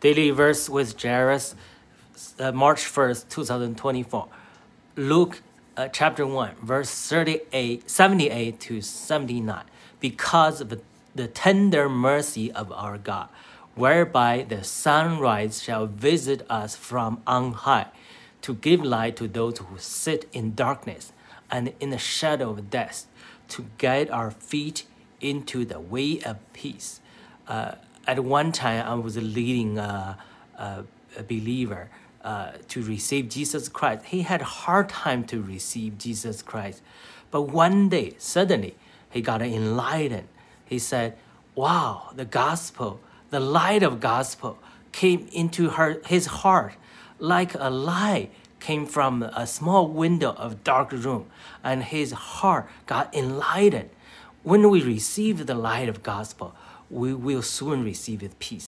Daily verse with Jairus, uh, March 1st, 2024. Luke uh, chapter 1, verse 38, 78 to 79. Because of the tender mercy of our God, whereby the sunrise shall visit us from on high, to give light to those who sit in darkness and in the shadow of death, to guide our feet into the way of peace. Uh, at one time, I was leading a, a, a believer uh, to receive Jesus Christ. He had a hard time to receive Jesus Christ. But one day, suddenly, he got enlightened. He said, Wow, the gospel, the light of gospel came into her, his heart like a light came from a small window of dark room and his heart got enlightened when we receive the light of gospel we will soon receive peace